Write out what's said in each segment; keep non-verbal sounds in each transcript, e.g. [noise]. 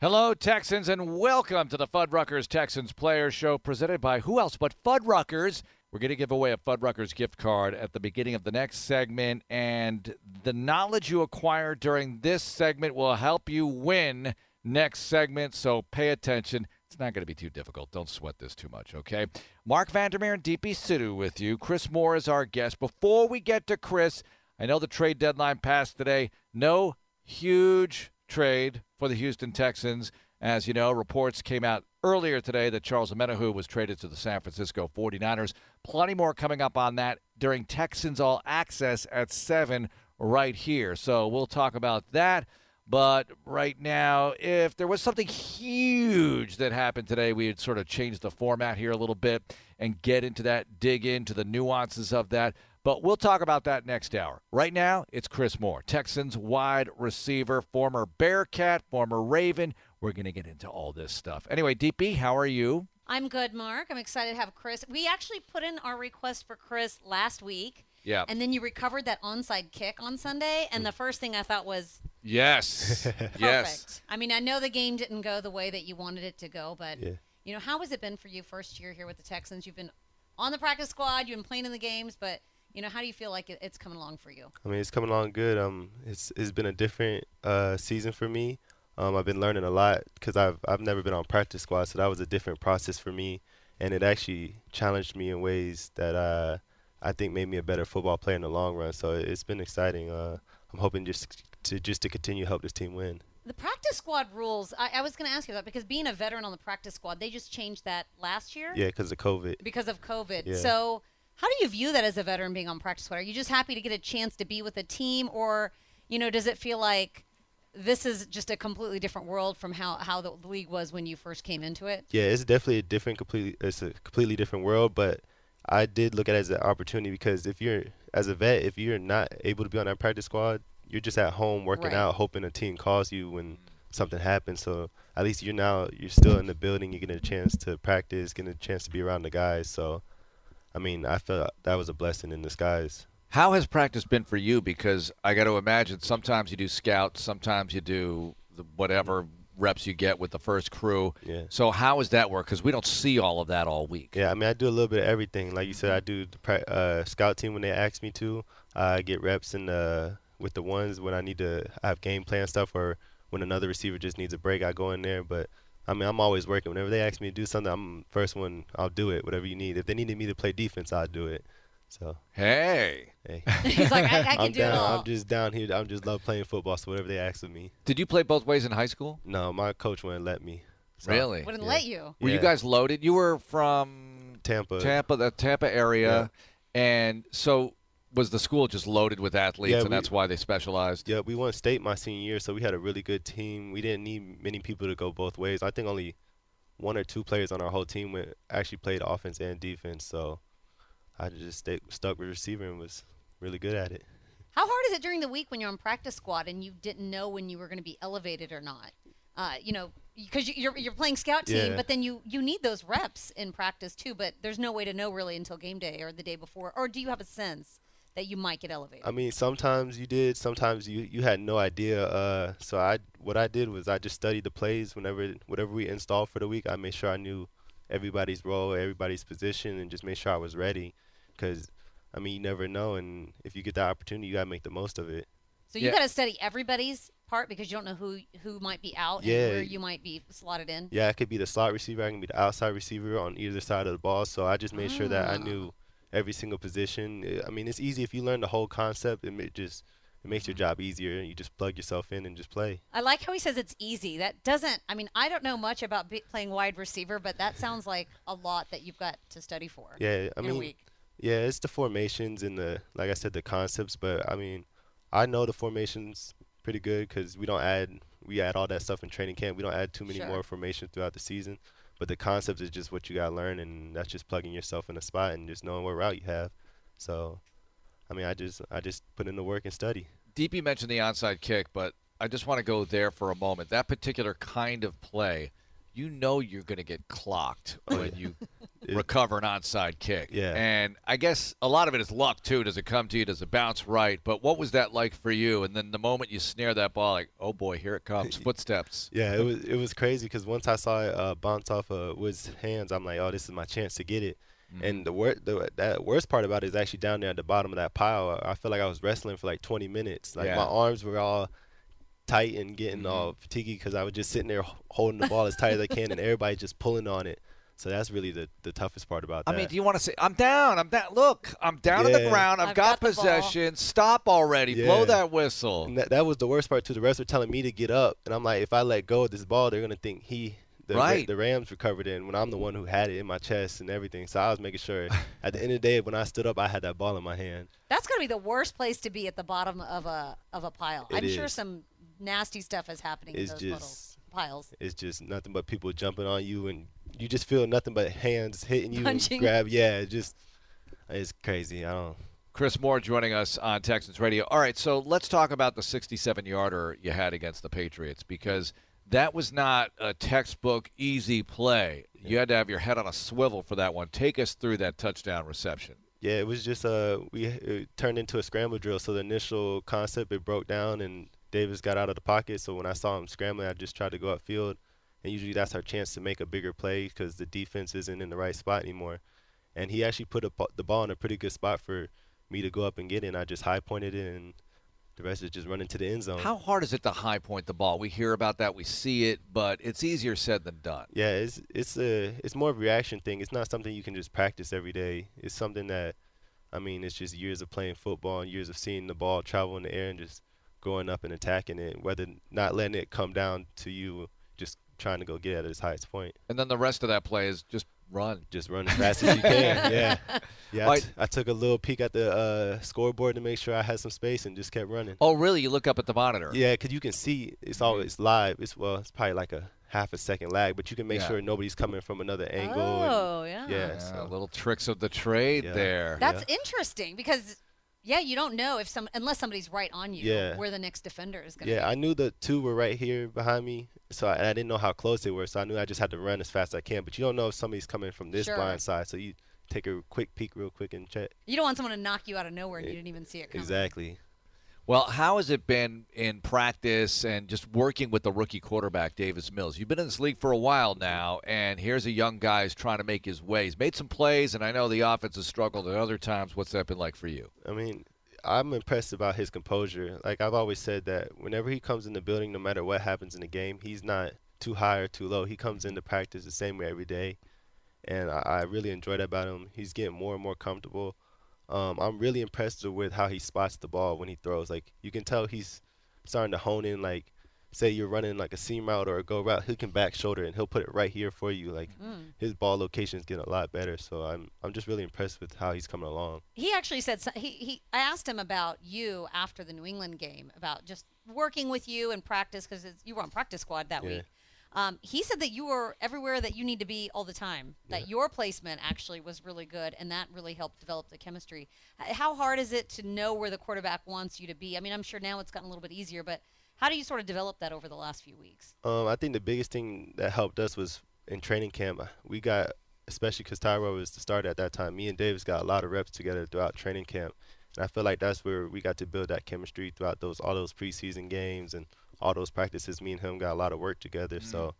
Hello, Texans, and welcome to the Fuddruckers Texans Player Show presented by who else but Fuddruckers. We're going to give away a Fuddruckers gift card at the beginning of the next segment, and the knowledge you acquire during this segment will help you win next segment, so pay attention. It's not going to be too difficult. Don't sweat this too much, okay? Marc Vandermeer and Deepi Sidhu with you. Chris Moore is our guest. Before we get to Chris, I know the trade deadline passed today. No huge trade for the Houston Texans. As you know, reports came out earlier today that Charles Omenihu was traded to the San Francisco 49ers. Plenty more coming up on that during Texans All Access at 7 right here. So we'll talk about that. But right now, if there was something huge that happened today, we would sort of change the format here a little bit and get into that, dig into the nuances of that. But we'll talk about that next hour. Right now, it's Chris Moore, Texans wide receiver, former Bearcat, former Raven. We're going to get into all this stuff. Anyway, Deepi, how are you? I'm good, Marc. I'm excited to have Chris. We actually put in our request for Chris last week. Yeah. And then you recovered that onside kick on Sunday, and the first thing I thought was Yes. [laughs] perfect. yes. I mean, I know the game didn't go the way that you wanted it to go, but Yeah. you know, how has it been for you first year here with the Texans? You've been on the practice squad, you've been playing in the games, but you know, how do you feel like it, it's coming along for you? I mean, it's coming along good. Um, it's it's been a different uh, season for me. Um, I've been learning a lot because I've I've never been on practice squad, so that was a different process for me, and it actually challenged me in ways that uh, I think made me a better football player in the long run. So it's been exciting. Uh, I'm hoping just to just to continue to help this team win. The practice squad rules, I, I was going to ask you that because being a veteran on the practice squad, they just changed that last year Yeah, because of COVID. because of COVID. Yeah. So, how do you view that as a veteran being on practice squad? Are you just happy to get a chance to be with a team, or you know, does it feel like this is just a completely different world from how how the league was when you first came into it? Yeah, it's definitely a different, completely, it's a completely different world. But I did look at it as an opportunity because if you're, as a vet, if you're not able to be on that practice squad, you're just at home working Right. out, hoping a team calls you when something happens. So at least you're now, you're still in the building, you're getting a chance to practice, getting a chance to be around the guys. So, I mean, I felt that was a blessing in disguise. How has practice been for you? Because I got to imagine sometimes you do scouts, sometimes you do the whatever reps you get with the first crew. Yeah. So how does that work? Because we don't see all of that all week. Yeah, I mean, I do a little bit of everything. Like you said, I do the uh, scout team when they ask me to. I get reps in the with the ones when I need to have game plan stuff, or when another receiver just needs a break, I go in there. But I mean, I'm always working. Whenever they ask me to do something, I'm first one. I'll do it. Whatever you need. If they needed me to play defense, I'll do it. So Hey, hey, [laughs] He's like, I, I can I'm do it down. all. I'm just down here. I'm just love playing football. So whatever they ask of me. did you play both ways in high school? No, my coach wouldn't let me. So, Really? Wouldn't Yeah. let you. Were you guys loaded? You were from Tampa. Tampa, the Tampa area, and so was the school just loaded with athletes, Yeah, and we- that's why they specialized. Yeah, we won state my senior year, so we had a really good team. We didn't need many people to go both ways. I think only one or two players on our whole team went actually played offense and defense. So I just stayed, stuck with receiver and was really good at it. How hard is it during the week when you're on practice squad and you didn't know when you were going to be elevated or not? Uh, you know, because you're you're playing scout team, Yeah. but then you you need those reps in practice too. But there's no way to know really until game day or the day before. Or do you have a sense that you might get elevated? I mean, sometimes you did, sometimes you you had no idea. Uh, so I what I did was I just studied the plays whenever whatever we installed for the week. I made sure I knew everybody's role, everybody's position, and just made sure I was ready. Because I mean, you never know, and if you get the opportunity, you gotta make the most of it. so you yeah. got to study everybody's part because you don't know who who might be out Yeah. and where you might be slotted in. Yeah, I could be the slot receiver. I can be the outside receiver on either side of the ball. So I just made sure that I Ah. knew every single position. I- I mean, it's easy if you learn the whole concept. It just it makes your mm-hmm. job easier. You just plug yourself in and just play. I like how he says it's easy. That doesn't. I mean, I don't know much about be, playing wide receiver, but that [laughs] sounds like a lot that you've got to study for. Yeah, I in a mean, week. yeah, it's the formations and the like I said, the concepts. But I mean, I know the formations pretty good because we don't add we add all that stuff in training camp. We don't add too many Sure. more formations throughout the season. But the concept is just what you gotta learn, and that's just plugging yourself in a spot and just knowing what route you have. So, I mean, I just I just put in the work and study. Deepi mentioned the onside kick, but I just want to go there for a moment. That particular kind of play, you know you're going to get clocked oh, when you recover an onside kick. Yeah. And I guess a lot of it is luck too. Does it come to you? Does it bounce right? But what was that like for you? And then the moment you snare that ball, like, oh boy, here it comes, [laughs] footsteps. Yeah, it was it was crazy because once I saw it uh, bounce off of Wood's hands, I'm like, oh, this is my chance to get it. Mm-hmm. And the, wor- the that worst part about it is actually down there at the bottom of that pile. I feel like I was wrestling for like 20 minutes. Like Yeah. my arms were all tight and getting all Mm-hmm. fatigued because I was just sitting there holding the ball as tight as I can, and everybody just pulling on it. So that's really the, the toughest part about I that. I mean, do you want to say, I'm down, I'm down. Look, I'm down on the ground. I've, I've got, got the ball. possession. Stop already. Blow that whistle. And that, that was the worst part too. The refs were telling me to get up, and I'm like, if I let go of this ball, they're gonna think he, the, Right. the Rams recovered it, and when I'm the one who had it in my chest and everything. So I was making sure. [laughs] at the end of the day, when I stood up, I had that ball in my hand. That's gonna be the worst place to be at the bottom of a of a pile. It I'm sure some nasty stuff is happening It's in those just- little piles. It's just nothing but people jumping on you, and you just feel nothing but hands hitting you Punching. grab. Yeah, it just it's crazy. I don't. Chris Moore joining us on Texans Radio. All right, so let's talk about the 67 yarder you had against the Patriots because that was not a textbook easy play. You had to have your head on a swivel for that one. Take us through that touchdown reception. Yeah, it was just uh we it turned into a scramble drill. So the initial concept it broke down and Davis got out of the pocket. So when I saw him scrambling, I just tried to go upfield, and usually that's our chance to make a bigger play because the defense isn't in the right spot anymore. And he actually put a, the ball in a pretty good spot for me to go up and get it. And I just high pointed it, and the rest is just running to the end zone. How hard is it to high point the ball? We hear about that, we see it, but it's easier said than done. Yeah, it's it's a it's more of a reaction thing. It's not something you can just practice every day. It's something that, I mean, it's just years of playing football and years of seeing the ball travel in the air and just going up and attacking it. Whether not letting it come down to you, trying to go get at his highest point. And then the rest of that play is just run. Just run as fast as you can. [laughs] Yeah, yeah. I, Right. took a little peek at the uh, scoreboard to make sure I had some space and just kept running. Oh, really? You look up at the monitor. Yeah, because you can see it's always live. It's well, it's probably like a half a second lag, but you can make Yeah. sure nobody's coming from another angle. and- Oh, yeah. yeah. Yeah, so- little tricks of the trade Yeah. there. That's interesting because, yeah, you don't know if some unless somebody's right on you Yeah. where the next defender is going to Yeah, be. I knew the two were right here behind me, so I, and I didn't know how close they were. So I knew I just had to run as fast as I can. But you don't know if somebody's coming from this Sure. blind side, so you take a quick peek real quick and check. You don't want someone to knock you out of nowhere and you didn't even see it coming. Exactly. Well, how has it been in practice and just working with the rookie quarterback, Davis Mills? You've been in this league for a while now, and here's a young guy who's trying to make his way. He's made some plays, and I know the offense has struggled at other times. What's that been like for you? I mean, I'm impressed about his composure. Like I've always said that whenever he comes in the building, no matter what happens in the game, he's not too high or too low. He comes into practice the same way every day, and I, I really enjoy that about him. He's getting more and more comfortable. Um, I'm really impressed with how he spots the ball when he throws. Like you can tell he's starting to hone in. Like say you're running like a seam route or a go route, he can back shoulder and he'll put it right here for you. Like Mm. his ball location is getting a lot better. So I'm I'm just really impressed with how he's coming along. He actually said so- he, he I asked him about you after the New England game about just working with you in practice because you were on practice squad that Yeah. week. Um, he said that you were everywhere that you need to be all the time. That your placement actually was really good, and that really helped develop the chemistry. How hard is it to know where the quarterback wants you to be? I mean, I'm sure now it's gotten a little bit easier, but how do you sort of develop that over the last few weeks? Um, I think the biggest thing that helped us was in training camp. We got, especially because Tyrod was the starter at that time. Me and Davis got a lot of reps together throughout training camp, and I feel like that's where we got to build that chemistry throughout those all those preseason games and all those practices. Me and him got a lot of work together, so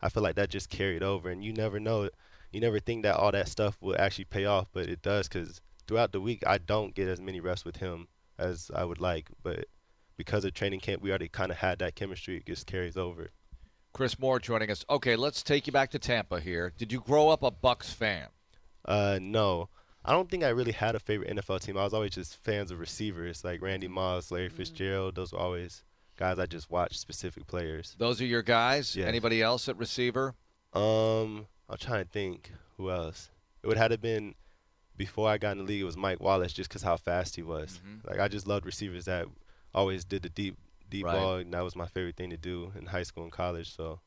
I feel like that just carried over. And you never know, you never think that all that stuff will actually pay off, but it does because throughout the week I don't get as many reps with him as I would like, but because of training camp, we already kind of had that chemistry. It just carries over. Chris Moore joining us. Okay, let's take you back to Tampa here. Did you grow up a Bucks fan? Uh, no. I don't think I really had a favorite NFL team. I was always just fans of receivers like Randy Moss, Larry Fitzgerald. Those were always guys I just watched specific players. Those are your guys? Anybody else at receiver? Um, I'm trying to think who else. It would have been before I got in the league. It was Mike Wallace, just because how fast he was. Mhm. Like I just loved receivers that always did the deep, deep Right. ball, and that was my favorite thing to do in high school and college. So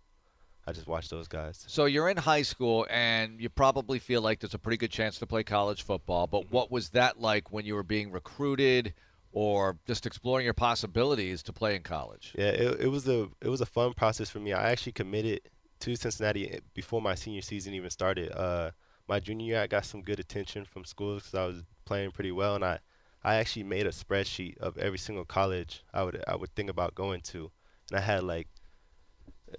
I just watched those guys. So you're in high school and you probably feel like there's a pretty good chance to play college football, but what was that like when you were being recruited or just exploring your possibilities to play in college? Yeah, it, it was a it was a fun process for me. I actually committed to Cincinnati before my senior season even started. Uh, my junior year, I got some good attention from schools because I was playing pretty well, and I, I actually made a spreadsheet of every single college I would I would think about going to, and I had like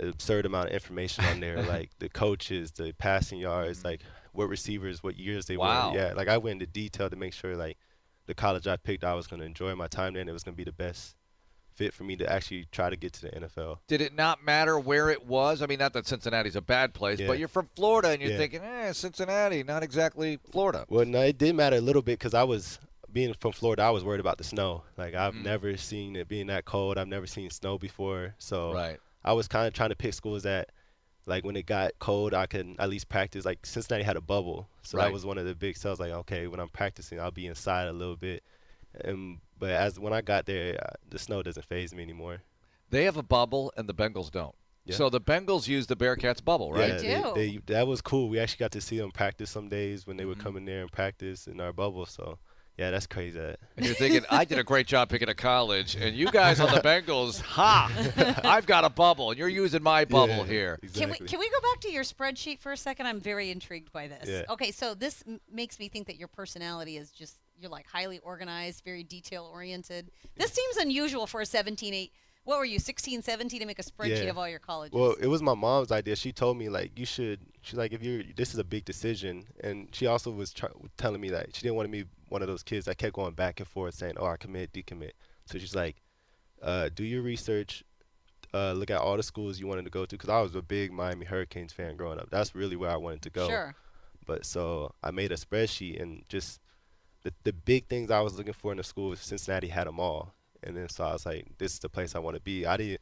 an absurd amount of information on there, [laughs] like the coaches, the passing yards, like what receivers, what years they Wow. were. Yeah, like I went into detail to make sure like the college I picked, I was going to enjoy my time there, and it was going to be the best fit for me to actually try to get to the NFL. Did it not matter where it was? I mean, not that Cincinnati's a bad place, Yeah. but you're from Florida and you're Yeah. thinking, eh, Cincinnati, not exactly Florida. Well, no, it did matter a little bit because I was being from Florida. I was worried about the snow. Like I've Mm. never seen it being that cold. I've never seen snow before, so Right. I was kind of trying to pick schools that, like when it got cold, I could at least practice. Like Cincinnati had a bubble, so Right. that was one of the big sells. Like okay, when I'm practicing, I'll be inside a little bit. And but as when I got there, uh, the snow doesn't phase me anymore. They have a bubble and the Bengals don't. Yeah. So the Bengals use the Bearcats bubble, right? Yeah, do. they, they, that was cool. We actually got to see them practice some days when they would Mhm. come in there and practice in our bubble. So yeah, that's crazy. And you're thinking, I did a great job picking a college, and you guys on the [laughs] Bengals, ha! I've got a bubble, and you're using my bubble Yeah, here. Can we can we go back to your spreadsheet for a second? I'm very intrigued by this. Yeah. Okay, so this m- makes me think that your personality is just you're like highly organized, very detail oriented. This seems unusual for a 17, 8. What were you, 16, 17 to make a spreadsheet Yeah. of all your colleges? Well, it was my mom's idea. She told me like you should. She's like, if you're, this is a big decision, and she also was try, telling me that she didn't want me one of those kids that kept going back and forth saying, "Oh, I commit, decommit." So she's like, uh, do your research. Uh, look at all the schools you wanted to go to, because I was a big Miami Hurricanes fan growing up. That's really where I wanted to go. Sure. But so I made a spreadsheet and just the the big things I was looking for in the school Cincinnati had them all. And then so I was like, this is the place I want to be. I didn't.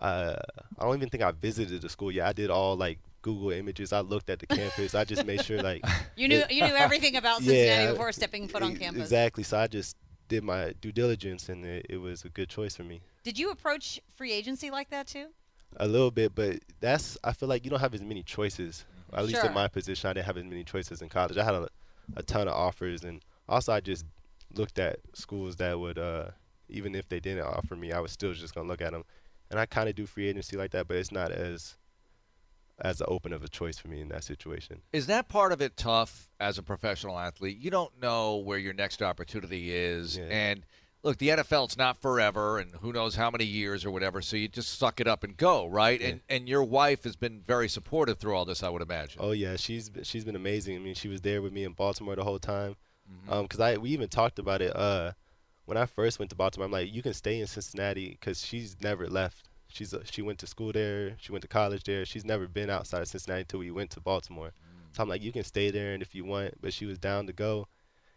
Uh, I don't even think I visited the school yet. I did all like Google images. I looked at the campus. I just made sure like [laughs] You knew it- you knew everything about [laughs] Cincinnati Yeah, before stepping foot on campus. Exactly. So I just did my due diligence, and it, it was a good choice for me. Did you approach free agency like that too? A little bit, but that's I feel like you don't have as many choices. At least Sure. in my position, I didn't have as many choices in college. I had a, a ton of offers, and also I just looked at schools that would, uh, even if they didn't offer me, I was still just gonna look at them. And I kind of do free agency like that, but it's not as as the open of a choice for me in that situation. Is that part of it tough as a professional athlete? You don't know where your next opportunity is. Yeah. And look, the NFL it's not forever and who knows how many years or whatever, so you just suck it up and go, right? Yeah. And and your wife has been very supportive through all this, I would imagine. Oh yeah, she's she's been amazing. I mean, she was there with me in Baltimore the whole time. Mhm. Um, 'cause I we even talked about it. Uh, when I first went to Baltimore, I'm like, you can stay in Cincinnati because she's never left. She's a, she went to school there. She went to college there. She's never been outside of Cincinnati until we went to Baltimore. Mm. So I'm like, you can stay there, and if you want. But she was down to go,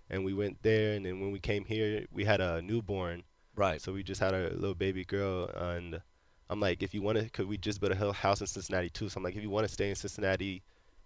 and we went there. And then when we came here, we had a newborn. Right. So we just had a little baby girl, and I'm like, if you want to, cause we just built a house in Cincinnati too. So I'm like, if you want to stay in Cincinnati,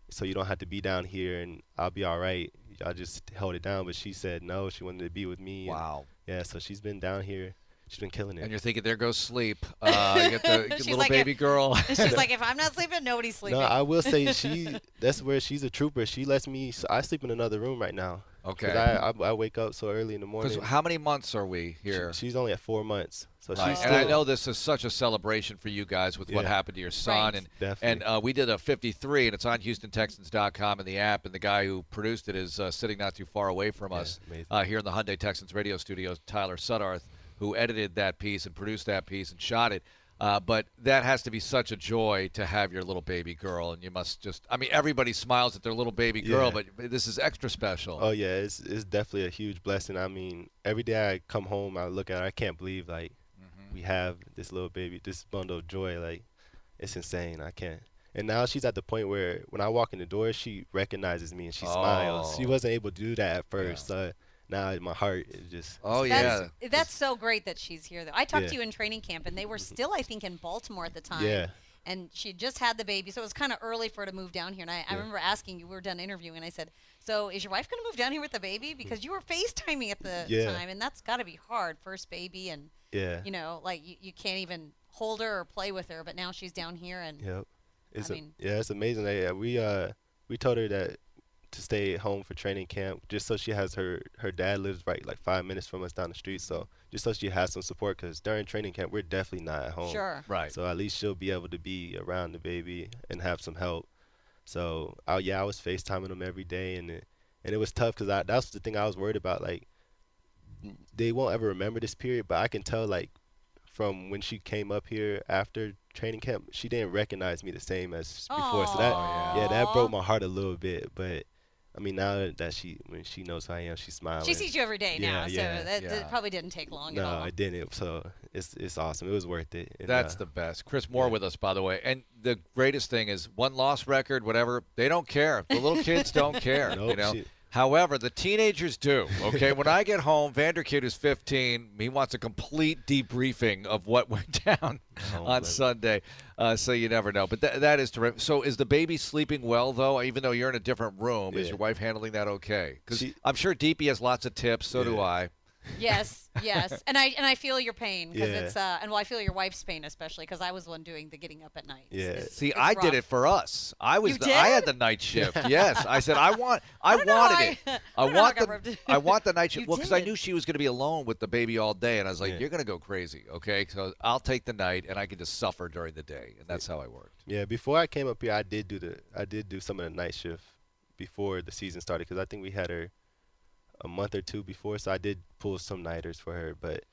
so you don't have to be down here, and I'll be all right. I just held it down, but she said no. She wanted to be with me. and Wow. yeah, so she's been down here. She's been killing it. And you're thinking, there goes sleep. Uh, you get the [laughs] She's little like, baby girl. [laughs] She's like, if I'm not [laughs] sleeping, nobody's sleeping. No, I will say she. That's where she's a trooper. She lets me. So I sleep in another room right now. okay. I, I I wake up so early in the morning. Because how many months are we She- here? she's only at four months, so Right. she's And still I know this is such a celebration for you guys with what happened to your son, Right. and definitely. and uh, we did a 53, and it's on HoustonTexans.com and the app, and the guy who produced it is uh, sitting not too far away from Yeah, us amazing. uh, here in the Hyundai Texans radio studios. Tyler Sudarth, who edited that piece and produced that piece and shot it. Uh, but that has to be such a joy to have your little baby girl, and you must just—I mean, everybody smiles at their little baby girl, Yeah. but this is extra special. Oh yeah, it's it's definitely a huge blessing. I mean, every day I come home, I look at her, I can't believe like Mhm. we have this little baby, this bundle of joy. Like it's insane. I can't. And now she's at the point where when I walk in the door, she recognizes me and she smiles. She Oh. wasn't able to do that at first. So now my heart is just. Oh yeah, That's, that's so great that she's here. Though I talked Yeah. to you in training camp, and they were mm-hmm. still, I think, in Baltimore at the time. Yeah. And she just had the baby, so it was kind of early for her to move down here. And I, I remember asking you, we were done interviewing, and I said, "So is your wife going to move down here with the baby? Mm. Because you were FaceTiming at the Yeah. time, and that's got to be hard, first baby, and Yeah. you know, like you, you can't even hold her or play with her. But now she's down here, and Yep. It's a- mean- yeah, it's amazing. Yeah, uh, we uh we told her that to stay at home for training camp, just so she has her her dad lives right like five minutes from us down the street, so just so she has some support. Because during training camp, we're definitely not at home. sure. right. So at least she'll be able to be around the baby and have some help. So, I, yeah, I was FaceTiming them every day, and it, and it was tough because that's the thing I was worried about. Like, they won't ever remember this period, but I can tell like from when she came up here after training camp, she didn't recognize me the same as before. So that yeah, that broke my heart a little bit. But I mean, now that she when she knows who I am, she's smiling. She sees you every day Yeah, now, so yeah, that, yeah. that probably didn't take long at No, all. it didn't. So it's it's awesome. It was worth it. And, That's uh, the best. Chris Moore yeah. with us, by the way. And the greatest thing is one loss record, whatever. They don't care. The little kids don't [laughs] care. you know. she- However, the teenagers do. Okay, when I get home, Vanderkid is 15. He wants a complete debriefing of what went [laughs] down Oh, on man. Sunday. Uh, so you never know. But tha- that is terrific. So is the baby sleeping well though? Even though you're in a different room, is your wife handling that okay? Because I'm sure Deepi has lots of tips. So do I. Yes, yes, and I and I feel your pain because Yeah. it's uh, and well, I feel your wife's pain especially because I was the one doing the getting up at night. Yeah. It's- See, it's I did it for us. I was You the, I had the night [laughs] shift. yes, I said I want I, don't wanted how it. I- I, I don't know [laughs] want the. I want the night shift. Well, because I knew she was going to be alone with the baby all day, and I was like, Yeah. "You're going to go crazy, okay?" So I'll take the night, and I can just suffer during the day, and that's how I worked. Yeah, before I came up here, I did do the I did do some of the night shift before the season started because I think we had her a month or two before, so I did pull some nighters for her. But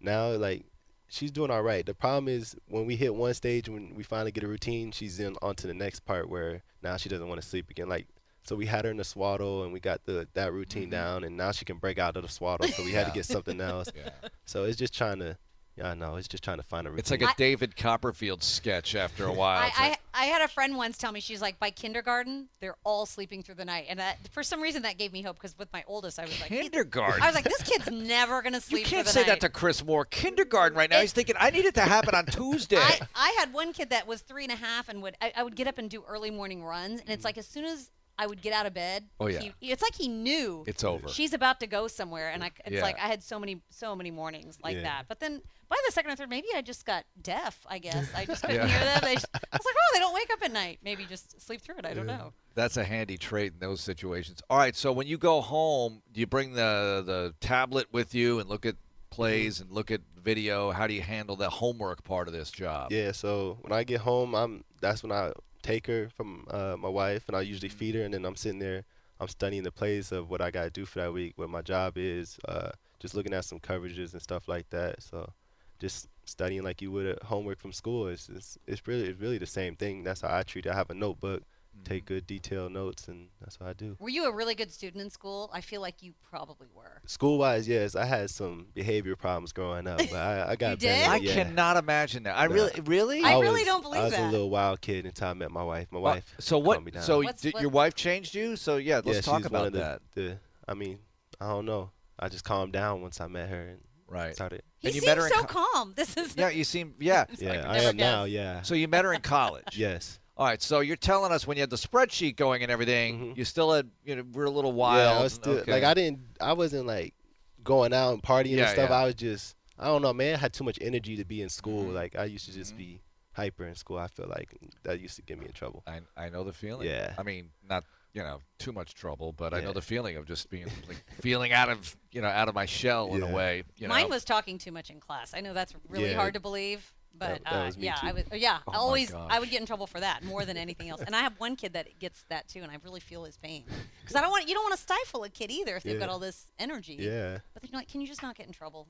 now, like, she's doing all right. The problem is when we hit one stage, when we finally get a routine, she's in onto the next part where now she doesn't want to sleep again. Like, so we had her in the swaddle and we got the that routine mm-hmm. down, and now she can break out of the swaddle. So we had to get something [laughs] else. Yeah. So it's just trying to, yeah, I know, it's just trying to find a routine. It's like a I- David Copperfield sketch after a [laughs] while. I, like, I, I had a friend once tell me she's like by kindergarten they're all sleeping through the night and that for some reason that gave me hope because with my oldest I was like kindergarten. I was like this kid's never gonna sleep. you can't say night. that to Chris Moore. Kindergarten right now. He's thinking I need it to happen on [laughs] Tuesday. I, I had one kid that was three and a half and would I, I would get up and do early morning runs and it's mm. like as soon as I would get out of bed, Oh, yeah. he, it's like he knew it's over. she's about to go somewhere and I, it's Yeah. like I had so many so many mornings like Yeah. that. But then by the second or third, maybe I just got deaf. I guess I just couldn't Yeah. hear them. [laughs] They, I was like, oh, they don't wake up at night. Maybe just sleep through it. I don't Yeah. know. That's a handy trait in those situations. All right, so when you go home, do you bring the the tablet with you and look at plays and look at video? How do you handle the homework part of this job? Yeah, so when I get home, I'm that's when I take her from uh, my wife, and I usually feed her, and then I'm sitting there, I'm studying the plays of what I gotta do for that week, what my job is, uh, just looking at some coverages and stuff like that. So, just studying like you would at homework from school. It's it's, it's really it's really the same thing. That's how I treat it. I have a notebook, take mm. good detailed notes, and that's what I do. Were you a really good student in school? I feel like you probably were. School wise, yes, I had some behavior problems growing up, but I, I [laughs] got You better. did? I cannot imagine that. I No. really, really. I really was- don't believe that. I was that. a little wild kid until I met my wife. My Well, wife. so what? me down. So What's- did what- your wife changed you? So yeah, let's yeah, talk about one of the, that. The, I mean, I don't know. I just calmed down once I met her and Right. started. He And you seems met her so co- calm. This is Yeah, you seem. Yeah. It's like Yeah, [laughs] I never am now. Yeah. So you met her in college. yes. All right. So you're telling us when you had the spreadsheet going and everything, Mhm. you still had, you know, we're a little wild. Yeah, I was and- still okay. like I didn't. I wasn't like going out and partying Yeah, and stuff. yeah. I was just. I don't know, man. I had too much energy to be in school. Mhm. Like I used to just Mhm. be hyper in school. I feel like that used to get me in trouble. I I know the feeling. Yeah. I mean, not you know too much trouble, but I know the feeling of just being like feeling out of you know out of my shell in a way. You Mine know? was talking too much in class. I know that's really Yeah. hard to believe, but That- that uh, was yeah, too. I was. Yeah, Oh always I would get in trouble for that more than anything else. And I have one kid that gets that too, and I really feel his pain because I don't want you don't want to stifle a kid either if they've got all this energy. Yeah. But then you're like, can you just not get in trouble?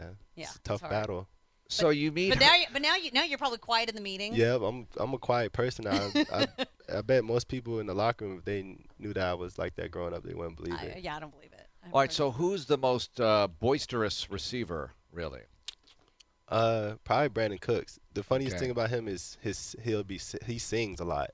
yeah. Yeah, It's a tough hard. battle. so you meet. But her- now, you, but now you now you're probably quiet in the meeting. Yeah, I'm I'm a quiet person. I, I [laughs] I bet most people in the locker room, if they knew that I was like that growing up, they wouldn't believe I, it. yeah, I don't believe it. I All right. really So who's the most uh, boisterous receiver, really? Uh, probably Brandin Cooks. The funniest Okay. thing about him is his he'll be he sings a lot,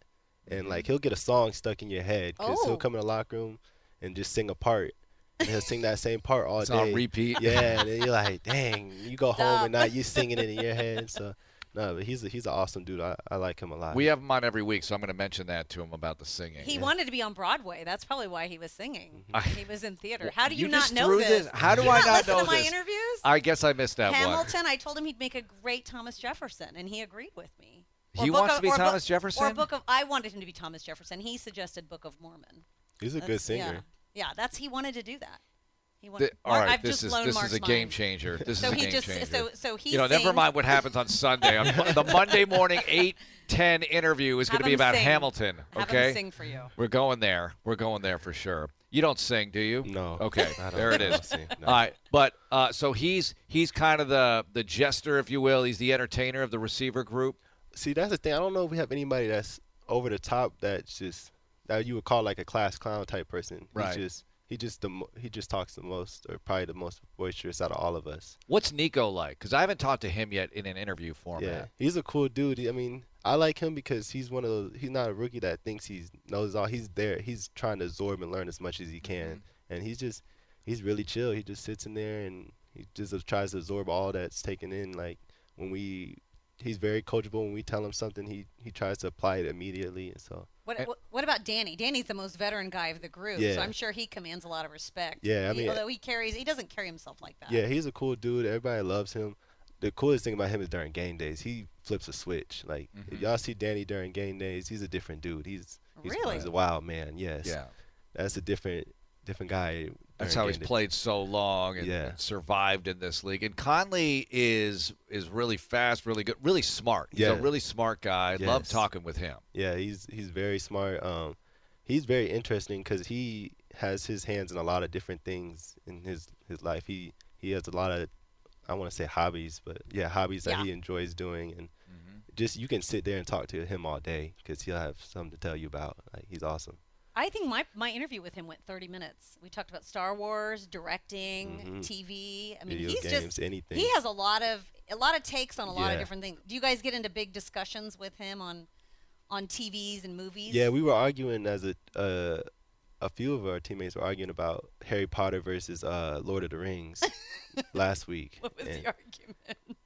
and like he'll get a song stuck in your head because Oh. he'll come in the locker room and just sing a part, and he'll sing that same part all It's day. on repeat. Yeah, [laughs] and then you're like, dang, you go home and now you're singing it in your head. So, no, but he's a, he's an awesome dude. I, I like him a lot. We have him on every week, so I'm going to mention that to him about the singing. He Yeah. wanted to be on Broadway. That's probably why he was singing. Mm-hmm. I- he was in theater. How do you, not know threw this? How do you I not not know to my this? interviews? I guess I missed that one. Hamilton, I told him he'd make a great Thomas Jefferson, and he agreed with me. Or He Book wants of- to be or Book- Thomas Jefferson. Or Book of I wanted him to be Thomas Jefferson. He suggested Book of Mormon. he's a good singer. Yeah, yeah, that's he wanted to do that. He won- Th- all Mark- right, I've this just is this Mark's is a game mine. changer. This So is a he game just changer. so so he you know, never mind what happens on Sunday. [laughs] On the Monday morning eight ten interview is going to be about sing. Hamilton. Have Okay, him sing for you. we're going there. We're going there for sure. You don't sing, do you? No. Okay, there it I is. don't sing, no. All right, but uh, so he's he's kind of the the jester, if you will. He's the entertainer of the receiver group. See, that's the thing. I don't know if we have anybody that's over the top that's just that you would call like a class clown type person. Right. He just he just the he just talks the most, or probably the most boisterous out of all of us. What's Nico like? Because I haven't talked to him yet in an interview format. Yeah, he's a cool dude. I mean, I like him because he's one of those. He's not a rookie that thinks he knows all. He's there. He's trying to absorb and learn as much as he can, Mm-hmm. and he's just he's really chill. He just sits in there and he just tries to absorb all that's taken in. Like when we, he's very coachable. When we tell him something, he he tries to apply it immediately. And so What, what, what about Danny? Danny's the most veteran guy of the group, Yeah. so I'm sure he commands a lot of respect. Yeah, I He- mean- although he carries, he doesn't carry himself like that. yeah, he's a cool dude. Everybody loves him. The coolest thing about him is during game days, he flips a switch. Like Mhm. if y'all see Danny during game days, he's a different dude. He's he's, Really? he's a wild man. Yes. yeah. that's a different different guy. That's how he's played so long and, Yeah. and survived in this league. And Conley is is really fast, really good, really smart. He's a really smart guy. Love talking with him. Yeah, he's he's very smart. Um, he's very interesting because he has his hands in a lot of different things in his his life. He he has a lot of I want to say hobbies, but yeah, hobbies that Yeah. he enjoys doing, and Mm-hmm. just you can sit there and talk to him all day because he'll have something to tell you about. Like he's awesome. I think my, my interview with him went 30 minutes. We talked about Star Wars, directing, Mhm. TV. I mean, Video he's games, just anything. he has a lot of a lot of takes on a lot of different things. Do you guys get into big discussions with him on on TVs and movies? Yeah, we were arguing as a uh, a few of our teammates were arguing about Harry Potter versus uh, Lord of the Rings [laughs] last week. What was and- the argument?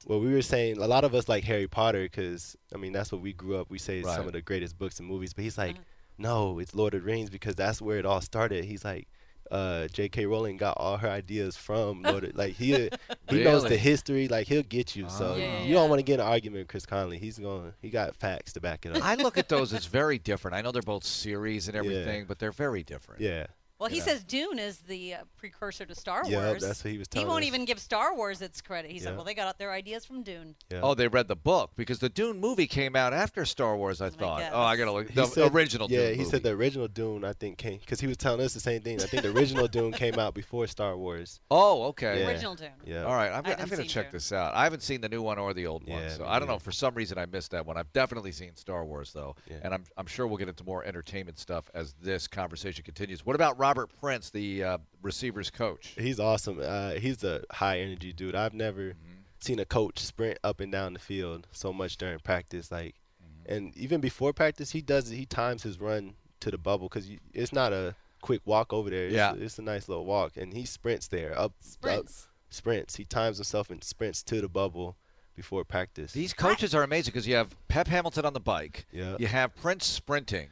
Well, we were saying a lot of us like Harry Potter because I mean that's what we grew up. We say Right. some of the greatest books and movies, but he's like, Uh-huh. No, it's Lord of the Rings because that's where it all started. He's like, uh, J.K. Rowling got all her ideas from Lord. Of, like he [laughs] he knows the history. Like he'll get you. So Oh. Yeah, you yeah. don't want to get in an argument with Chris Conley. He's going. He got facts to back it up. I look at those as very different. I know they're both series and [laughs] Yeah. everything, but they're very different. yeah. Well, he Yeah. says Dune is the uh, precursor to Star Yeah, Wars. that's what he was telling he won't us. even give Star Wars its credit. He said, "Well, they got their ideas from Dune." Yeah. Oh, they read the book because the Dune movie came out after Star Wars. I thought. oh, I gotta look. He The said- original. Yeah, Dune he said the original Dune. I think came because he was telling us the same thing. I think the original Dune came out before Star Wars. Oh, okay. Yeah. Original Dune. Yeah. All right, I'm, I I'm going to check Dune. this out. I haven't seen the new one or the old one, so me I don't know. For some reason, I missed that one. I've definitely seen Star Wars though, Yeah. and I'm I'm sure we'll get into more entertainment stuff as this conversation continues. What about Robert Prince, the uh, receivers coach? He's awesome. Uh, he's a high energy dude. I've never Mm-hmm. seen a coach sprint up and down the field so much during practice. Like, Mm-hmm. and even before practice, he does. He times his run to the bubble because it's not a quick walk over there. It's, Yeah. it's a nice little walk, and he sprints there up. Up, Sprints. sprints. He times himself and sprints to the bubble before practice. These coaches are amazing because you have Pep Hamilton on the bike, Yeah. you have Prince sprinting,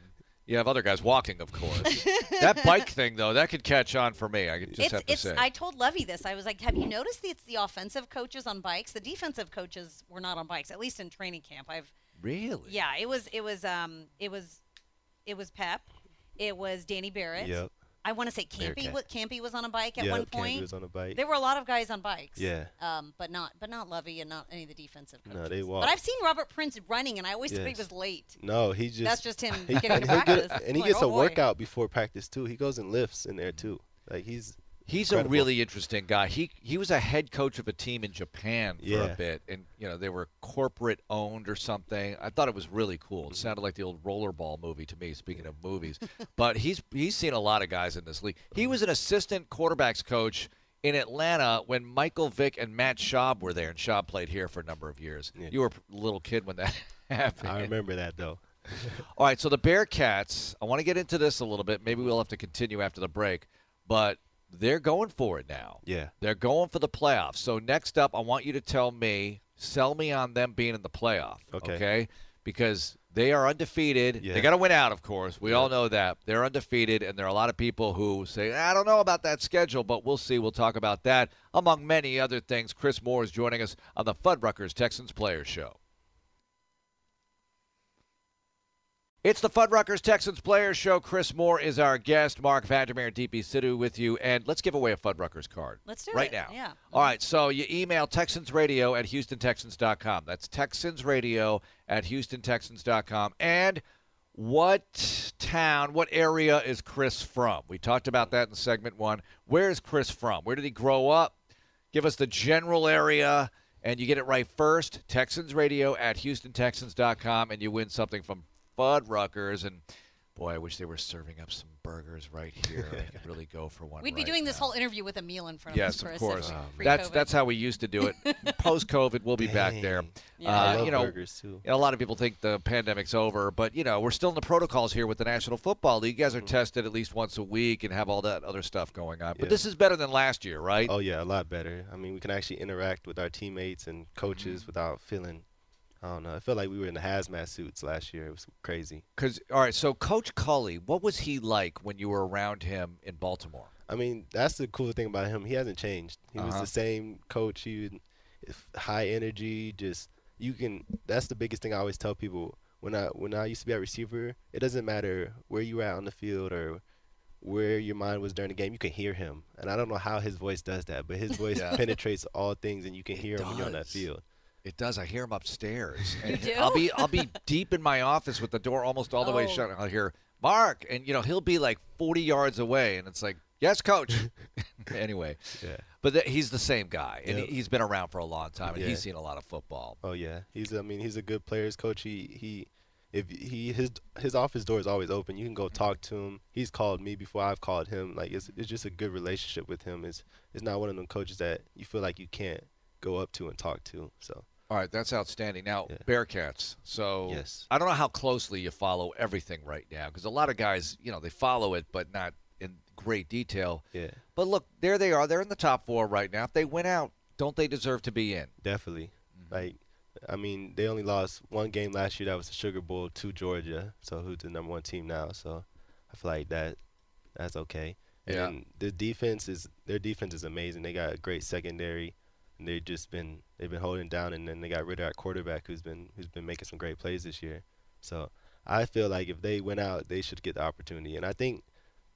you have other guys walking, of course. [laughs] that bike thing though, that could catch on for me. I could just it's, have to it's, say. I told Lovie this. I was like, "Have you noticed that it's the offensive coaches on bikes? The defensive coaches were not on bikes, at least in training camp. I've really? yeah, it was it was um it was it was Pep, it was Danny Barrett. Yep. I want to say Campy wa- Campy was on a bike at one Campy point. was on a bike. There were a lot of guys on bikes. Yeah. Um, but not but not Lovie and not any of the defensive coaches. No, they walk. But I've seen Robert Prince running, and I always thought he was late. No, he just. That's just him [laughs] he- getting and to he'll get- and he Like, gets oh a boy. workout before practice too. He goes and lifts in there too. Like he's He's Incredible. a really interesting guy. He he was a head coach of a team in Japan for a bit, and you know they were corporate owned or something. I thought it was really cool. It sounded like the old Rollerball movie to me. Speaking of movies, [laughs] but he's he's seen a lot of guys in this league. He uh-huh. was an assistant quarterbacks coach in Atlanta when Michael Vick and Matt Schaub were there, and Schaub played here for a number of years. Yeah. You were a little kid when that [laughs] happened. I remember that though. [laughs] All right, so the Bearcats, I want to get into this a little bit. Maybe we'll have to continue after the break, but they're going for it now. Yeah. They're going for the playoffs. So next up, I want you to tell me, sell me on them being in the playoff. Okay. okay? Because they are undefeated. Yeah. They got to win out, of course. We Yeah. all know that. They're undefeated, and there are a lot of people who say, I don't know about that schedule, but we'll see. We'll talk about that, among many other things. Chris Moore is joining us on the Fuddruckers Texans Players Show. It's the Fuddruckers Texans Players Show. Chris Moore is our guest. Marc Vandermeer and Deepi Sidhu with you. And let's give away a Fuddruckers card. Let's do right it. Right now. Yeah. All right. So you email TexansRadio at HoustonTexans.com. That's TexansRadio at HoustonTexans.com. And what town, what area is Chris from? We talked about that in segment one. Where is Chris from? Where did he grow up? Give us the general area, and you get it right first. Texans Radio at HoustonTexans.com, and you win something from Fuddruckers. And boy, I wish they were serving up some burgers right here. I could really go for one. We'd be right doing this now. whole interview with a meal in front Yes, of us, of Chris. course. if That's that's how we used to do it. [laughs] Post COVID, we'll be back there. Dang. Yeah. I Uh, love you know, burgers too. you know, a lot of people think the pandemic's over, but you know, we're still in the protocols here with the National Football League. You guys are Mhm. tested at least once a week and have all that other stuff going on. But Yeah. this is better than last year, right? Oh yeah, a lot better. I mean, we can actually interact with our teammates and coaches Mm-hmm. without feeling. I don't know. I felt like we were in the hazmat suits last year. It was crazy. Because all right, so Coach Culley, what was he like when you were around him in Baltimore? I mean, that's the cool thing about him. He hasn't changed. He was Uh-huh. the same coach. He if high energy. Just you can. That's the biggest thing I always tell people. When I when I used to be a receiver, it doesn't matter where you were at on the field or where your mind was during the game. You can hear him, and I don't know how his voice does that, but his [laughs] voice Yeah. penetrates all things, and you can It hear him when you're on that field. It does. I hear him upstairs. [laughs] And do? I'll be I'll be [laughs] deep in my office with the door almost all the way Oh. shut. and I'll hear Mark, and you know he'll be like 40 yards away, and it's like, yes, coach. [laughs] anyway, Yeah. but th- he's the same guy, and Yep. he, he's been around for a long time, and Yeah. he's seen a lot of football. Oh yeah, he's. I mean, he's a good players coach. He he, if he his his office door is always open. You can go talk to him. He's called me before I've called him. Like it's it's just a good relationship with him. It's it's not one of them coaches that you feel like you can't go up to and talk to. So All right, that's outstanding. Now, Yeah. Bearcats. So Yes. I don't know how closely you follow everything right now, because a lot of guys, you know, they follow it, but not in great detail. yeah, But look, there they are. They're in the top four right now. If they win out, don't they deserve to be in? definitely. Mm-hmm. Like I mean, they only lost one game last year. That was the Sugar Bowl to Georgia. So who's the number one team now? So I feel like that that's okay. And Yeah. the defense is their defense is amazing. They got a great secondary, and they've just been they've been holding down. And then they got rid of our quarterback, who's been who's been making some great plays this year. So I feel like if they went out, they should get the opportunity. And I think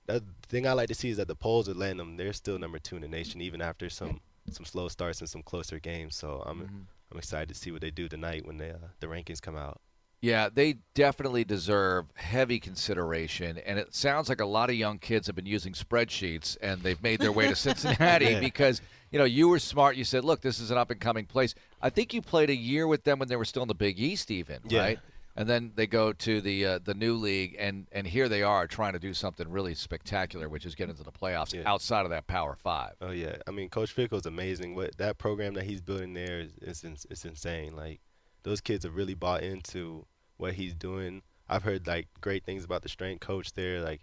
the thing I like to see is that the polls are letting them. They're still number two in the nation, even after some some slow starts and some closer games. So I'm Mm-hmm. I'm excited to see what they do tonight when they, uh, the rankings come out. Yeah, they definitely deserve heavy consideration. And it sounds like a lot of young kids have been using spreadsheets and they've made their way to [laughs] Cincinnati Yeah. because, you know, you were smart. You said, look, this is an up and coming place. I think you played a year with them when they were still in the Big East, even, Yeah. right? And then they go to the uh, the new league, and, and here they are trying to do something really spectacular, which is get into the playoffs Yeah. outside of that Power Five. Oh yeah, I mean Coach Fickell's amazing. What that program that he's building there is ins- it's insane. Like those kids have really bought into what he's doing. I've heard like great things about the strength coach there. Like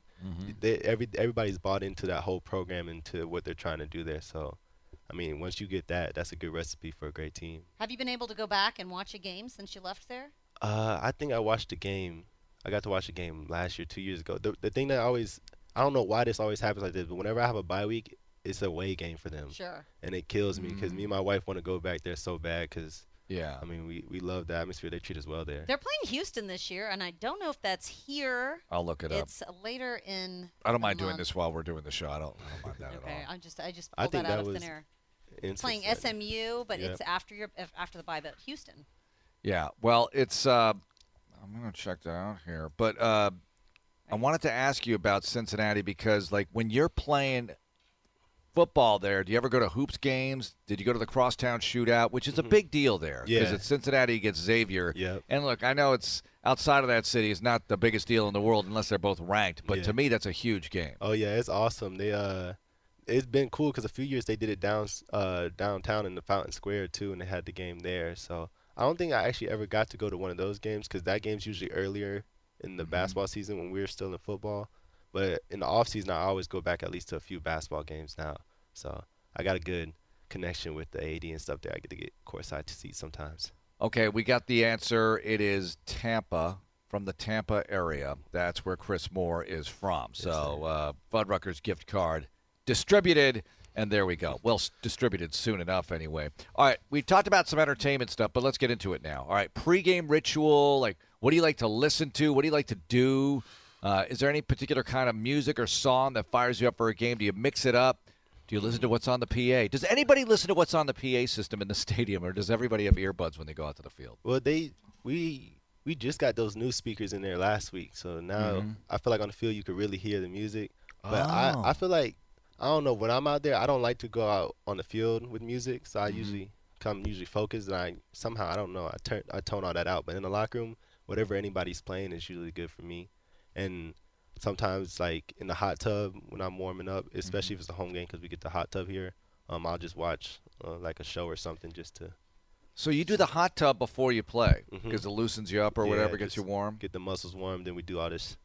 they, every everybody's bought into that whole program into what they're trying to do there. So, I mean, once you get that, that's a good recipe for a great team. Have you been able to go back and watch a game since you left there? Uh, I think I watched a game. I got to watch a game last year, two years ago. The the thing that always, I don't know why this always happens like this, but whenever I have a bye week, it's a away game for them, Sure. and it kills me because me and my wife want to go back there so bad because Yeah. I mean we we love the atmosphere. They treat us well there. They're playing Houston this year, and I don't know if that's here. I'll look it up. It's later in. I don't the mind doing this while we're doing the show. I don't, I don't mind that Okay, at all. I just I just I pulled think that out that of was thin air. In Playing SMU, but Yep. it's after your after the bye, but Houston. Yeah. Well, it's. Uh, I'm gonna check that out here, but uh, I wanted to ask you about Cincinnati because, like, when you're playing football there, do you ever go to hoops games? Did you go to the crosstown shootout, which is a big deal there because Yeah. it's Cincinnati against Xavier. Yep. And look, I know it's outside of that city is not the biggest deal in the world unless they're both ranked, but Yeah. to me that's a huge game. Oh yeah, it's awesome. They uh, it's been cool because a few years they did it down uh downtown in the Fountain Square too, and they had the game there. So I don't think I actually ever got to go to one of those games because that game's usually earlier in the Mhm. basketball season when we were still in football. But in the off season, I always go back at least to a few basketball games now. So I got a good connection with the AD and stuff there. I get to get courtside seats sometimes. Okay, we got the answer. It is Tampa from the Tampa area. That's where Chris Moore is from. So, uh, Fuddruckers gift card distributed. And there we go. Well, s- distributed soon enough, anyway. All right, we talked about some entertainment stuff, but let's get into it now. All right, pregame ritual. Like, what do you like to listen to? What do you like to do? Uh, is there any particular kind of music or song that fires you up for a game? Do you mix it up? Do you listen to what's on the PA? Does anybody listen to what's on the PA system in the [laughs] stadium, or does everybody have earbuds when they go out to the field? Well, they we we just got those new speakers in there last week, so now I feel like on the field you could really hear the music. But Oh. I I feel like I don't know when I'm out there, I don't like to go out on the field with music, so I usually come usually focused and I somehow I don't know I turn I tone all that out. But in the locker room, whatever anybody's playing is usually good for me, and sometimes like in the hot tub when I'm warming up, especially if it's a home game because we get the hot tub here. Um, I'll just watch uh, like a show or something just to So you do the hot tub before you play because it loosens you up or Yeah, whatever, gets you warm. get the muscles warm. Then we do all this,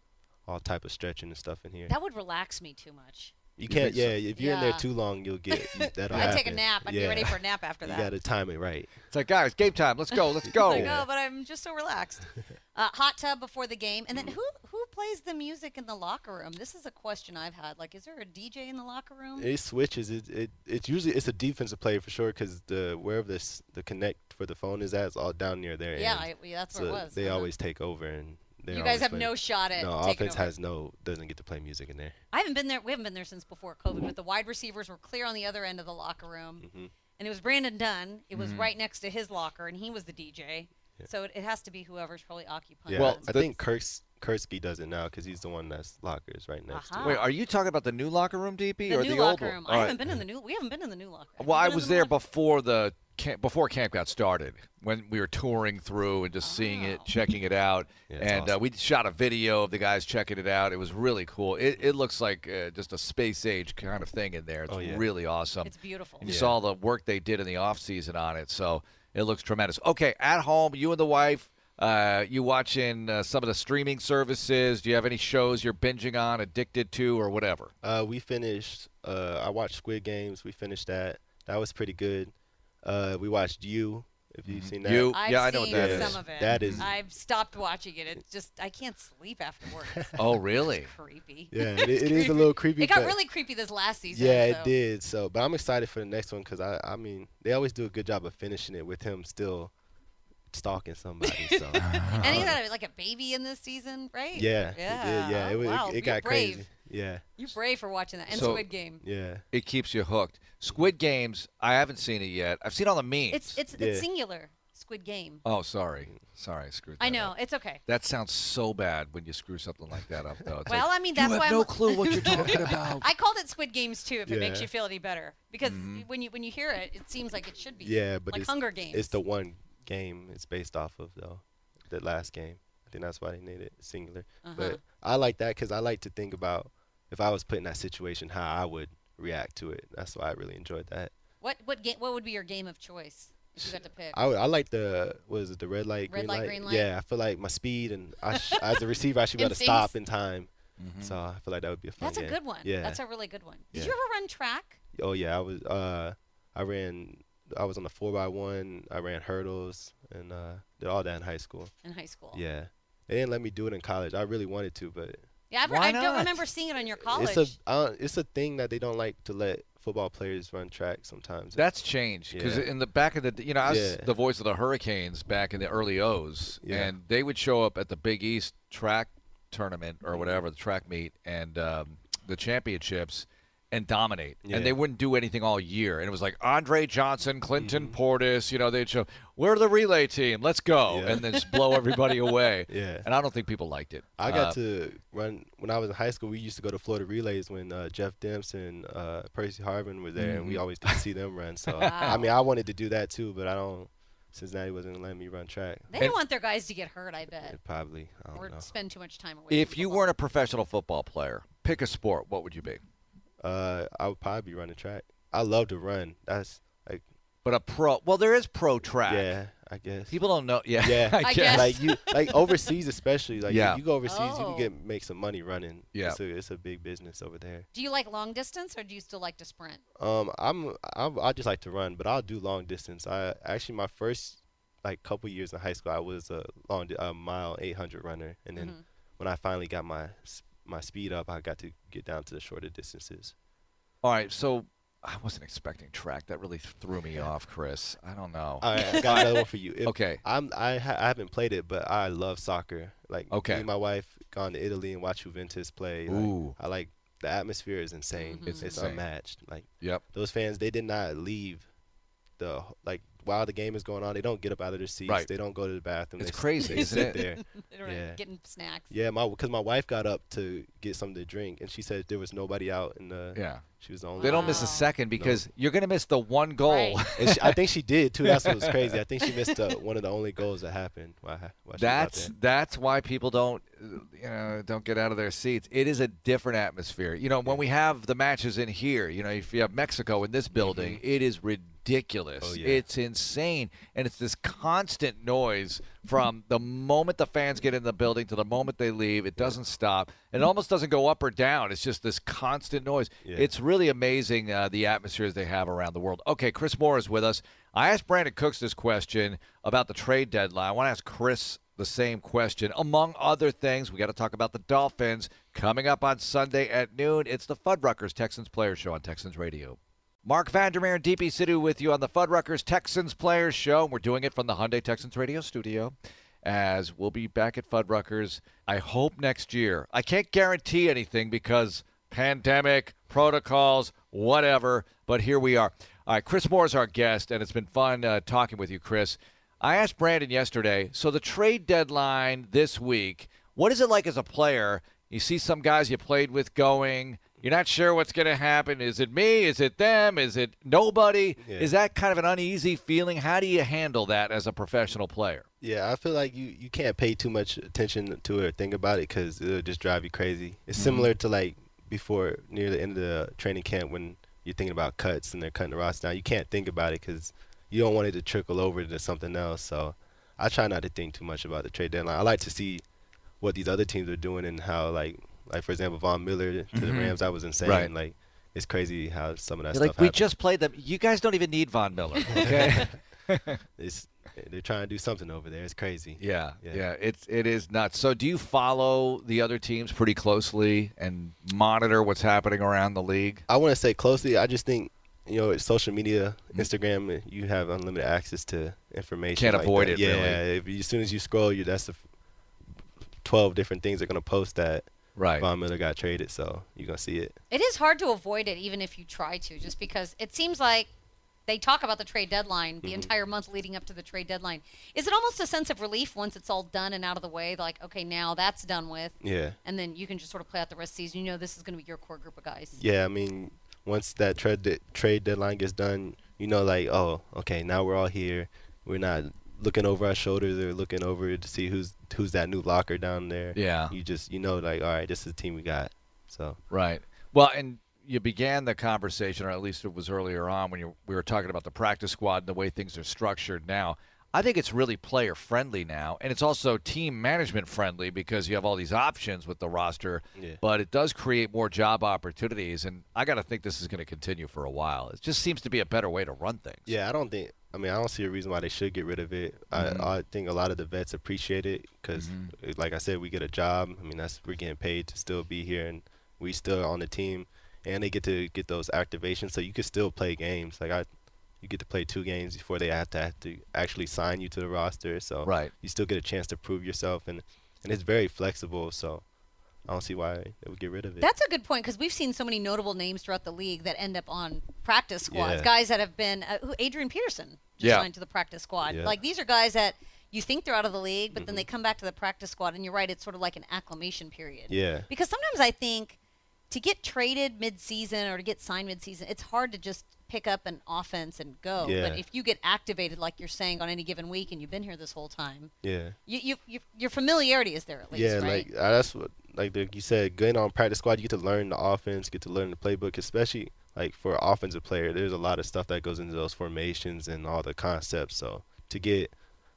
all type of stretching and stuff in here. That would relax me too much. You You can't, think so? yeah. If you're in there too long, you'll get you, [laughs] that'll I'd happen. take a nap. I'd yeah. be ready for a nap after that. You that. got to time it right. It's like, guys, game time. Let's go. Let's [laughs] go. It's like, oh, but I'm just so relaxed. [laughs] Uh, hot tub before the game, and then who who plays the music in the locker room? This is a question I've had. Like, is there a DJ in the locker room? It switches. It, it it's usually it's a defensive play for sure because the wherever this the connect for the phone is at is all down near there. yeah. I, yeah, that's so where it was. they Uh-huh. always take over and they You guys have no shot at no offense over. has no doesn't get to play music in there. I haven't been there. We haven't been there since before COVID. But the wide receivers were clear on the other end of the locker room, hmm and it was Brandon Dunn. It Mm-hmm. was right next to his locker, and he was the DJ. So it, it has to be whoever's probably occupying. Yeah, Well. I think Kurtz, Kirksey does it now because he's the one that's lockers right next Uh-huh. to. Wait, are you talking about the new locker room, Deepi, the or new the old locker one? room. All I right. haven't been in the new. We haven't been in the new locker. Well, I was the there locker? before the camp, before camp got started when we were touring through and just seeing it, Oh. checking it out, Yeah, it's and uh, we shot a video of the guys checking it out. It was really cool. It, it looks like uh, just a space age kind of thing in there. It's Oh, yeah. really awesome. It's beautiful. And you Yeah. saw the work they did in the off season on it, so it looks tremendous. Okay, at home, you and the wife, uh, you watching uh, some of the streaming services? Do you have any shows you're binging on, addicted to, or whatever? Uh, we finished. Uh, I watched Squid Games. We finished that. That was pretty good. Uh, we watched You. If you've seen that. You, I've yeah, I know what seen that Yeah. is. some of it. That is- I've stopped watching it. It's just I can't sleep afterwards. [laughs] Oh, really? It's creepy. Yeah, [laughs] it, it is a little creepy. It got but- really creepy this last season. Yeah, so. it did. So, but I'm excited for the next one because I, I mean, they always do a good job of finishing it with him still stalking somebody. So, [laughs] And he had like a baby in this season, right? yeah, Yeah. it did. Yeah, it, was, wow. it, You're it got brave. crazy. Yeah, You're brave for watching that. And So- Squid Game. yeah. It keeps you hooked. Squid Games, I haven't seen it yet. I've seen all the memes. It's it's Yeah. it's singular. Squid Game. Oh, sorry, sorry, I screwed. That I know up. it's okay. That sounds so bad when you screw something like that up, though. It's Well, like, I mean that's you why have no I'm, no clue what you're [laughs] talking about. I called it Squid Games too, if it makes Yeah. you feel any better, because Mm-hmm. when you when you hear it, it seems like it should be. Yeah, but like it's, Hunger Games. it's the one game it's based off of though, the last game. I think that's why they made it singular. Uh-huh. But I like that because I like to think about if I was put in that situation, how I would react to it. That's why I really enjoyed that. What what game? What would be your game of choice if you got to pick? I, would- I like the what is it the red light Red green light, light? green light? Yeah, I feel like my speed and I sh- [laughs] as a receiver I should be able to stop in time. Mm-hmm. So I feel like that would be a fun That's a good one. Yeah. That's a really good one. Did Yeah. you ever run track? oh yeah, I was uh I ran I was on the four by one. I ran hurdles and uh did all that in high school. in high school. Yeah, they didn't let me do it in college. I really wanted to, but Yeah, I've, Why I don't not? remember seeing it on your college. it's a uh, it's a thing that they don't like to let football players run track sometimes. That's changed because Yeah. in the back of the, you know, I was Yeah. the voice of the Hurricanes back in the early O's, Yeah. and they would show up at the Big East track tournament or whatever the track meet and um, the championships and dominate, Yeah. and they wouldn't do anything all year. And it was like Andre Johnson, Clinton Mm-hmm. Portis, you know, they'd show we're the relay team, let's go, Yeah. and then just blow everybody [laughs] away. Yeah. And I don't think people liked it. I Uh, got to run when I was in high school. We used to go to Florida Relays when uh, Jeff Demps and uh, Percy Harvin were there, and we Mhm. always got to see them run. So [laughs] Wow. I mean, I wanted to do that too, but I don't. Cincinnati wasn't letting me run track. they and- didn't want their guys to get hurt. I bet, It probably I or don't know. spend too much time away. If from you football. weren't a professional football player, pick a sport. What would you be? Uh, I would probably be running track. I love to run. That's like But a pro. Well, there is pro track. yeah, I guess. People don't know. Yeah. Yeah. [laughs] I I guess. guess. like you like overseas especially like Yeah. if you go overseas you Oh. can get make some money running Yeah. it's a, it's a big business over there do you like long distance or do you still like to sprint? um i'm i i just like to run but i'll do long distance i actually my first like couple years in high school i was a long a mile 800 runner and then Mhm. when i finally got my s- my speed up i got to get down to the shorter distances All right, so I wasn't expecting track. That really threw me off, Chris. I don't know. All right, I got another one for you. If- Okay. I'm I, ha- I haven't played it, but I love soccer. Like Okay. me and my wife gone to Italy and watch Juventus play. Like, Ooh. I like the atmosphere is insane. Mhm. It's It's insane. unmatched. Like Yep. those fans, they did not leave the like while the game is going on. They don't get up out of their seats. Right. They don't go to the bathroom. It's they, crazy, They isn't sit it? there. [laughs] They Yeah. getting snacks. Yeah, my because my wife got up to get something to drink, and she said there was nobody out, and uh, Yeah. she was the only. They don't miss a second because you're going to miss the one goal. Right. [laughs] And she, I think she did too. That's what was crazy. I think she missed uh, [laughs] one of the only goals that happened. While, while she was That's that's why people don't you know don't get out of their seats. It is a different atmosphere. You know, when we have the matches in here, you know, if you have Mexico in this building, it is ridiculous. Mm-hmm. Oh, yeah. It's insane and it's this constant noise from the moment the fans get in the building to the moment they leave. It doesn't stop. And It almost doesn't go up or down. It's just this constant noise. Yeah. It's really amazing uh, the atmospheres they have around the world. Okay, Chris Moore is with us. I asked Brandin Cooks this question about the trade deadline. I want to ask Chris the same question. Among other things, we got to talk about the Dolphins coming up on Sunday at noon. It's the Fuddruckers Texans Player Show on Texans Radio. Marc Vandermeer and Deepi Sidhu with you on the Fuddruckers Texans Players Show. We're doing it from the Hyundai Texans Radio Studio. As we'll be back at Fuddruckers, I hope next year. I can't guarantee anything because pandemic, protocols, whatever, but here we are. All right, Chris Moore is our guest, and it's been fun uh, talking with you, Chris. I asked Brandin yesterday, so the trade deadline this week, what is it like as a player? You see some guys you played with going, you're not sure what's going to happen. Is it me? Is it them? Is it nobody? Yeah. Is that kind of an uneasy feeling? How do you handle that as a professional player? Yeah, I feel like you, you can't pay too much attention to it or think about it because it'll just drive you crazy. It's Mm-hmm. similar to like before near the end of the training camp when you're thinking about cuts and they're cutting the roster down. You can't think about it because you don't want it to trickle over to something else. So I try not to think too much about the trade deadline. I like to see what these other teams are doing and how like like for example Von Miller to the Mhm. Rams that was insane. Right. Like it's crazy how some of that You're stuff like, we happens. just played them. You guys don't even need Von Miller, [laughs] okay? [laughs] it's they're trying to do something over there. It's crazy. yeah, yeah, Yeah. It's it is nuts. So, do you follow the other teams pretty closely and monitor what's happening around the league? I want to say closely. I just think you know, social media, Mm-hmm. Instagram, you have unlimited access to information. Can't like avoid that. it, Yeah, really. if you, as soon as you scroll, you that's the f- twelve different things they're gonna post that Right. Von Miller got traded, so you're gonna see it. It is hard to avoid it, even if you try to, just because it seems like they talk about the trade deadline the Mhm. entire month leading up to the trade deadline. Is it almost a sense of relief once it's all done and out of the way? Like, okay, now that's done with, Yeah, and then you can just sort of play out the rest of the season. You know, this is going to be your core group of guys. yeah. I mean, once that trade de- trade deadline gets done, you know, like oh, okay, now we're all here. We're not looking over our shoulders or looking over to see who's who's that new locker down there. Yeah. You just you know like all right, this is the team we got. So Right. Well, and you began the conversation, or at least it was earlier on when you, we were talking about the practice squad and the way things are structured now. I think it's really player friendly now, and it's also team management friendly because you have all these options with the roster. Yeah. But it does create more job opportunities, and I got to think this is going to continue for a while. It just seems to be a better way to run things. Yeah, I don't think. I mean, I don't see a reason why they should get rid of it. Mhm. I, I think a lot of the vets appreciate it because, Mhm. like I said, we get a job. I mean, that's we're getting paid to still be here, and we still on the team, and they get to get those activations, so you can still play games. Like I, you get to play two games before they have to have to actually sign you to the roster. So Right. you still get a chance to prove yourself, and and it's very flexible. So I don't see why they would get rid of it. That's a good point because we've seen so many notable names throughout the league that end up on practice squads. Yeah. Guys that have been uh, who Adrian Peterson just Yeah. signed to the practice squad. Yeah. Like these are guys that you think they're out of the league, but then Mhm. they come back to the practice squad, and you're right, it's sort of like an acclimation period. yeah. Because sometimes I think to get traded mid-season or to get signed mid-season, it's hard to just pick up an offense and go. Yeah. But if you get activated, like you're saying, on any given week, and you've been here this whole time, Yeah. you, you, you your familiarity is there at least, yeah, right? like uh, that's what like the, you said, getting on practice squad, you get to learn the offense, get to learn the playbook, especially like for an offensive player. There's a lot of stuff that goes into those formations and all the concepts. So to get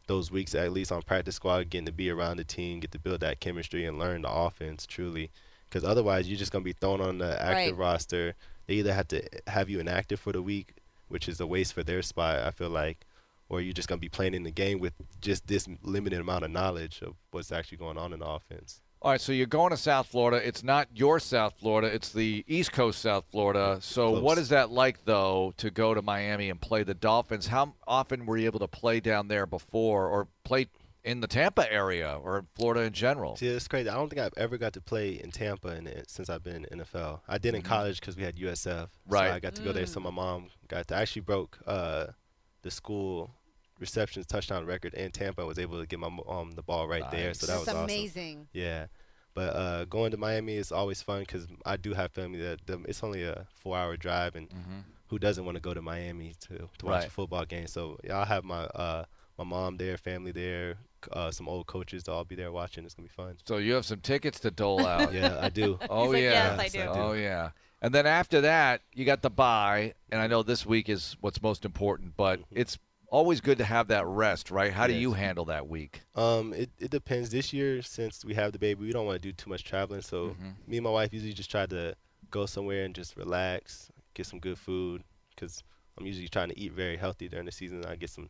those weeks at least on practice squad, getting to be around the team, get to build that chemistry and learn the offense truly, because otherwise you're just gonna be thrown on the active Right. roster. They either have to have you inactive for the week, which is a waste for their spot. I feel like. Or you're just gonna be playing in the game with just this limited amount of knowledge of what's actually going on in the offense. All right, so you're going to South Florida. It's not your South Florida, it's the East Coast South Florida. So, Close. what is that like, though, to go to Miami and play the Dolphins? How often were you able to play down there before or play in the Tampa area or Florida in general? See, it's crazy. I don't think I've ever got to play in Tampa in it, since I've been in NFL. I did in college because we had USF. Mm-hmm. Right. So I got to go there. So my mom got to. I actually broke uh, the school receptions touchdown record in Tampa. I was able to get my mo- um the ball right there. So that That's was awesome. amazing. Yeah. But uh, going to Miami is always fun because I do have family that the, it's only a four-hour drive, and who doesn't want to go to Miami to to watch Mm-hmm. Right. a football game? So yeah, I'll have my uh, my mom there, family there, uh, some old coaches. They'll all be there watching. It's gonna be fun. So, you have some tickets to dole out. [laughs] Yeah, I do. [laughs] Oh like, yeah. "Yes, I do." Oh yeah. And then after that, you got the bye, and I know this week is what's most important, but it's always good to have that rest, right? How do Yes. you handle that week? Um, it, it depends. This year, since we have the baby, we don't want to do too much traveling. So Mm-hmm. me and my wife usually just try to go somewhere and just relax, get some good food. Cause I'm usually trying to eat very healthy during the season. I get some.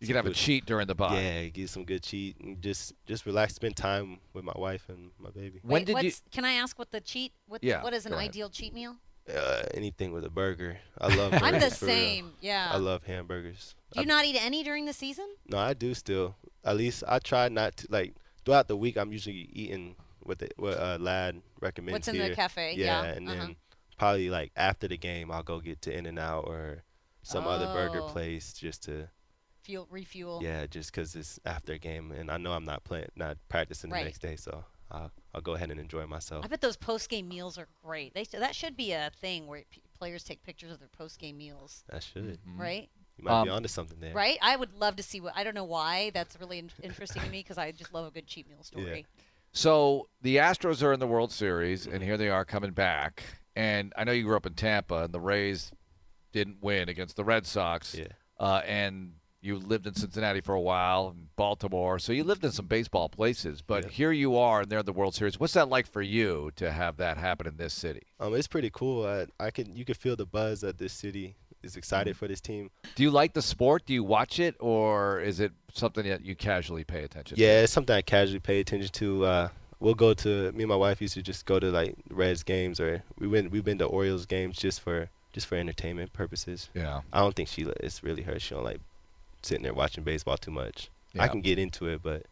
You some can have a cheat during the bye. Yeah, get some good cheat and just just relax, spend time with my wife and my baby. When Wait, did you? Can I ask what the cheat? What, Yeah, What is an ahead. ideal cheat meal? Uh, anything with a burger. I love. [laughs] I'm the burgers, for real. same. Yeah. I love hamburgers. Do you I- not eat any during the season? No, I do still. At least I try not to like throughout the week. I'm usually eating what the what uh, Lad recommends What's in here. the cafe? Yeah, Yeah. and uh-huh. then probably like after the game, I'll go get to In-N-Out or some other burger Oh. place just to Fuel, refuel. yeah, just because it's after a game and I know I'm not playing, not practicing Right. the next day, so I'll I'll go ahead and enjoy myself. I bet those post game meals are great. They that should be a thing where p- players take pictures of their post game meals, That should. right? You might be Um, onto something there. Right. I would love to see what. I don't know why. That's really in- interesting to me because I just love a good cheat meal [laughs] story. Yeah. So the Astros are in the World Series, and here they are coming back. And I know you grew up in Tampa, and the Rays didn't win against the Red Sox. Yeah. Uh, and you lived in Cincinnati for a while, Baltimore. So you lived in some baseball places. But Yeah. here you are, and they're in the World Series. What's that like for you to have that happen in this city? Um, it's pretty cool. I, I can you can feel the buzz that this city is excited Mm-hmm. for this team. Do you like the sport? Do you watch it, or is it something that you casually pay attention to? Yeah, it's something I casually pay attention to. Uh, we'll go to me and my wife used to just go to like Reds games or we went we've been to Orioles games just for just for entertainment purposes. Yeah. I don't think she it's really her. She don't like sitting there watching baseball too much. Yeah. I can get into it, but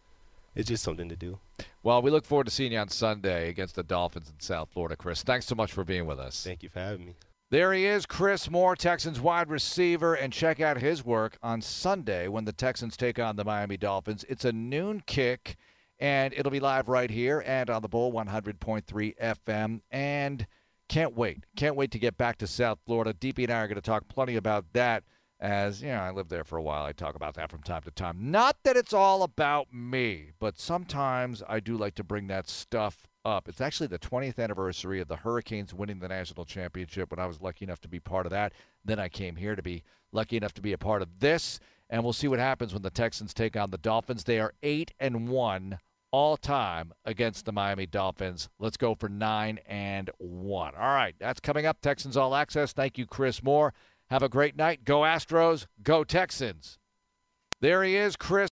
it's just something to do. Well, we look forward to seeing you on Sunday against the Dolphins in South Florida, Chris. Thanks so much for being with us. Thank you for having me. There he is, Chris Moore, Texans wide receiver, and check out his work on Sunday when the Texans take on the Miami Dolphins. It's a noon kick, and it'll be live right here and on the Bull 100.3 FM. And can't wait. Can't wait to get back to South Florida. Deepi and I are going to talk plenty about that as, you know, I lived there for a while. I talk about that from time to time. Not that it's all about me, but sometimes I do like to bring that stuff up. It's actually the 20th anniversary of the Hurricanes winning the national championship when I was lucky enough to be part of that. Then I came here to be lucky enough to be a part of this, and we'll see what happens when the Texans take on the Dolphins. They are 8 and 1 all time against the Miami Dolphins. Let's go for 9 and 1. All right, that's coming up Texans All Access. Thank you Chris Moore. Have a great night. Go Astros, go Texans. There he is, Chris